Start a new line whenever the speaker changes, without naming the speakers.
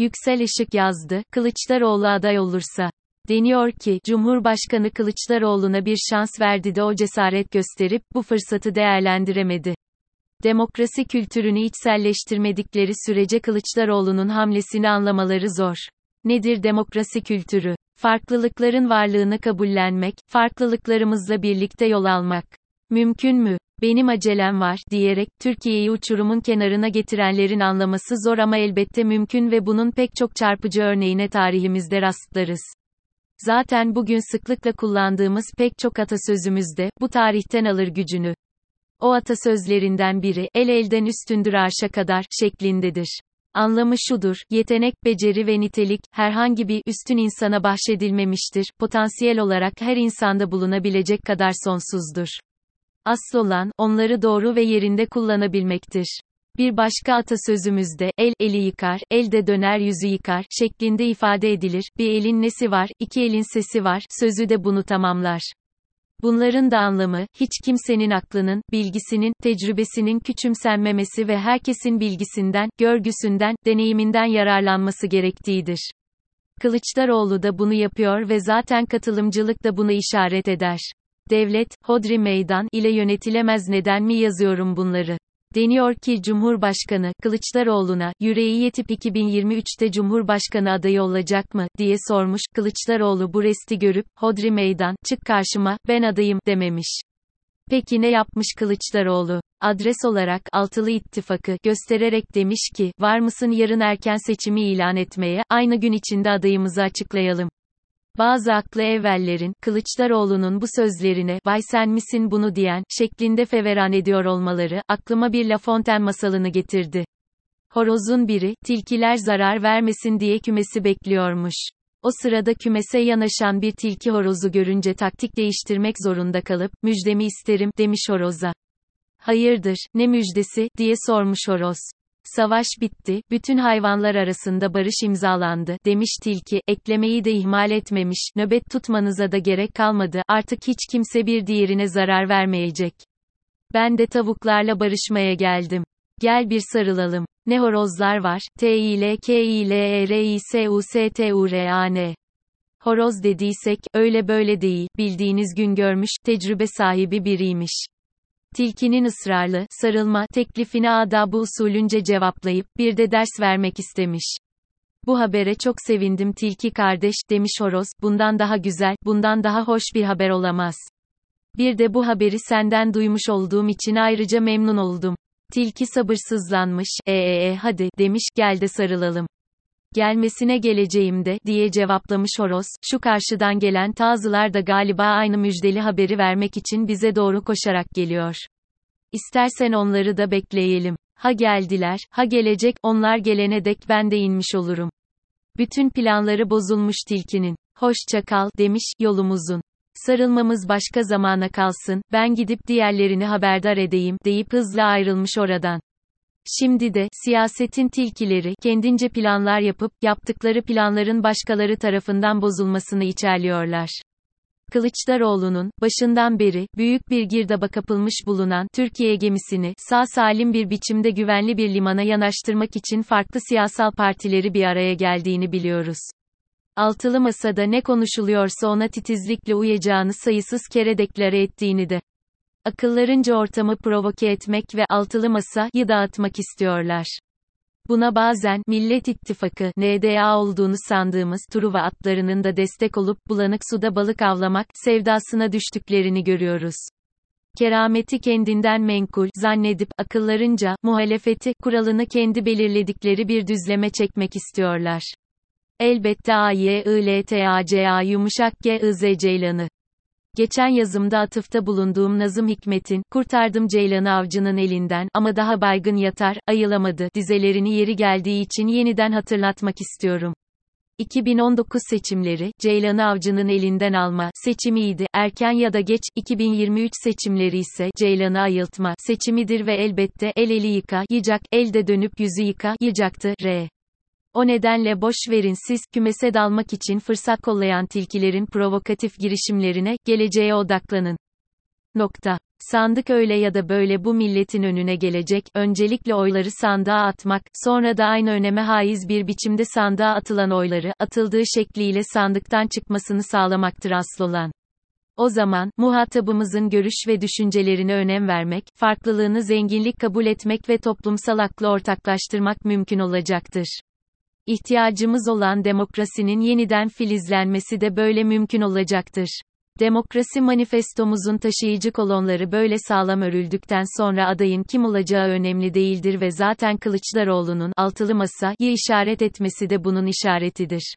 Yüksel Işık yazdı, Kılıçdaroğlu aday olursa. Deniyor ki, Cumhurbaşkanı Kılıçdaroğlu'na bir şans verdi de o cesaret gösterip, bu fırsatı değerlendiremedi. Demokrasi kültürünü içselleştirmedikleri sürece Kılıçdaroğlu'nun hamlesini anlamaları zor. Nedir demokrasi kültürü? Farklılıkların varlığını kabullenmek, farklılıklarımızla birlikte yol almak. Mümkün mü? Benim acelem var, diyerek, Türkiye'yi uçurumun kenarına getirenlerin anlaması zor ama elbette mümkün ve bunun pek çok çarpıcı örneğine tarihimizde rastlarız. Zaten bugün sıklıkla kullandığımız pek çok atasözümüzde, bu tarihten alır gücünü. O atasözlerinden biri, el elden üstündür arşa kadar, şeklindedir. Anlamı şudur, yetenek, beceri ve nitelik, herhangi bir üstün insana bahşedilmemiştir, potansiyel olarak her insanda bulunabilecek kadar sonsuzdur. Asıl olan, onları doğru ve yerinde kullanabilmektir. Bir başka atasözümüzde, el, eli yıkar, el de döner yüzü yıkar, şeklinde ifade edilir, bir elin nesi var, iki elin sesi var, sözü de bunu tamamlar. Bunların da anlamı, hiç kimsenin aklının, bilgisinin, tecrübesinin küçümsenmemesi ve herkesin bilgisinden, görgüsünden, deneyiminden yararlanması gerektiğidir. Kılıçdaroğlu da bunu yapıyor ve zaten katılımcılık da bunu işaret eder. Devlet, hodri meydan ile yönetilemez neden mi yazıyorum bunları? Deniyor ki Cumhurbaşkanı, Kılıçdaroğlu'na, yüreği yetip 2023'te Cumhurbaşkanı adayı olacak mı, diye sormuş, Kılıçdaroğlu bu resti görüp, hodri meydan, çık karşıma, ben adayım, dememiş. Peki ne yapmış Kılıçdaroğlu? Adres olarak, altılı ittifakı, göstererek demiş ki, var mısın yarın erken seçimi ilan etmeye, aynı gün içinde adayımızı açıklayalım. Bazı aklı evvellerin, Kılıçdaroğlu'nun bu sözlerine, vay sen misin bunu diyen, şeklinde feveran ediyor olmaları, aklıma bir La Fontaine masalını getirdi. Horozun biri, tilkiler zarar vermesin diye kümesi bekliyormuş. O sırada kümese yanaşan bir tilki horozu görünce taktik değiştirmek zorunda kalıp, müjdemi isterim, demiş horoza. Hayırdır, ne müjdesi, diye sormuş horoz. Savaş bitti, bütün hayvanlar arasında barış imzalandı, demiş tilki, eklemeyi de ihmal etmemiş, nöbet tutmanıza da gerek kalmadı, artık hiç kimse bir diğerine zarar vermeyecek. Ben de tavuklarla barışmaya geldim. Gel bir sarılalım. Ne horozlar var, T I L K I L E R I S U S T U R A N. Horoz dediysek, öyle böyle değil, bildiğiniz gün görmüş, tecrübe sahibi biriymiş. Tilkinin ısrarlı, sarılma, teklifini adabı usulünce cevaplayıp, bir de ders vermek istemiş. Bu habere çok sevindim tilki kardeş, demiş horoz, bundan daha güzel, bundan daha hoş bir haber olamaz. Bir de bu haberi senden duymuş olduğum için ayrıca memnun oldum. Tilki sabırsızlanmış, ee, e, hadi, demiş, gel de sarılalım. Gelmesine geleceğim de, diye cevaplamış horoz, şu karşıdan gelen tazılar da galiba aynı müjdeli haberi vermek için bize doğru koşarak geliyor. İstersen onları da bekleyelim. Ha geldiler, ha gelecek, onlar gelene dek ben de inmiş olurum. Bütün planları bozulmuş tilkinin. Hoşça kal, demiş, yolumuzun. Sarılmamız başka zamana kalsın, ben gidip diğerlerini haberdar edeyim, deyip hızla ayrılmış oradan. Şimdi de, siyasetin tilkileri, kendince planlar yapıp, yaptıkları planların başkaları tarafından bozulmasını içerliyorlar. Kılıçdaroğlu'nun, başından beri, büyük bir girdaba kapılmış bulunan, Türkiye gemisini, sağ salim bir biçimde güvenli bir limana yanaştırmak için farklı siyasal partileri bir araya geldiğini biliyoruz. Altılı masada ne konuşuluyorsa ona titizlikle uyacağını sayısız kere deklare ettiğini de. Akıllarınca ortamı provoke etmek ve altılı masayı dağıtmak istiyorlar. Buna bazen, Millet İttifakı, NDA olduğunu sandığımız Truva atlarının da destek olup, bulanık suda balık avlamak, sevdasına düştüklerini görüyoruz. Kerameti kendinden menkul, zannedip, akıllarınca, muhalefeti, kuralını kendi belirledikleri bir düzleme çekmek istiyorlar. Elbette A Y I L T A C A yumuşak G I Z Ceylanı. Geçen yazımda atıfta bulunduğum Nazım Hikmet'in, kurtardım Ceylan'ı avcının elinden, ama daha baygın yatar, ayılamadı, dizelerini yeri geldiği için yeniden hatırlatmak istiyorum. 2019 seçimleri, Ceylan'ı avcının elinden alma, seçimiydi, erken ya da geç, 2023 seçimleri ise, Ceylan'ı ayıltma, seçimidir ve elbette, el eli yıka, yiyecek, elde dönüp yüzü yıka, yıkacaktı, R. O nedenle boş verin siz, kümese dalmak için fırsat kollayan tilkilerin provokatif girişimlerine, geleceğe odaklanın. Nokta. Sandık öyle ya da böyle bu milletin önüne gelecek, öncelikle oyları sandığa atmak, sonra da aynı öneme haiz bir biçimde sandığa atılan oyları, atıldığı şekliyle sandıktan çıkmasını sağlamaktır asıl olan. O zaman, muhatabımızın görüş ve düşüncelerine önem vermek, farklılığını zenginlik kabul etmek ve toplumsal aklı ortaklaştırmak mümkün olacaktır. İhtiyacımız olan demokrasinin yeniden filizlenmesi de böyle mümkün olacaktır. Demokrasi manifestomuzun taşıyıcı kolonları böyle sağlam örüldükten sonra adayın kim olacağı önemli değildir ve zaten Kılıçdaroğlu'nun altılı masayı işaret etmesi de bunun işaretidir.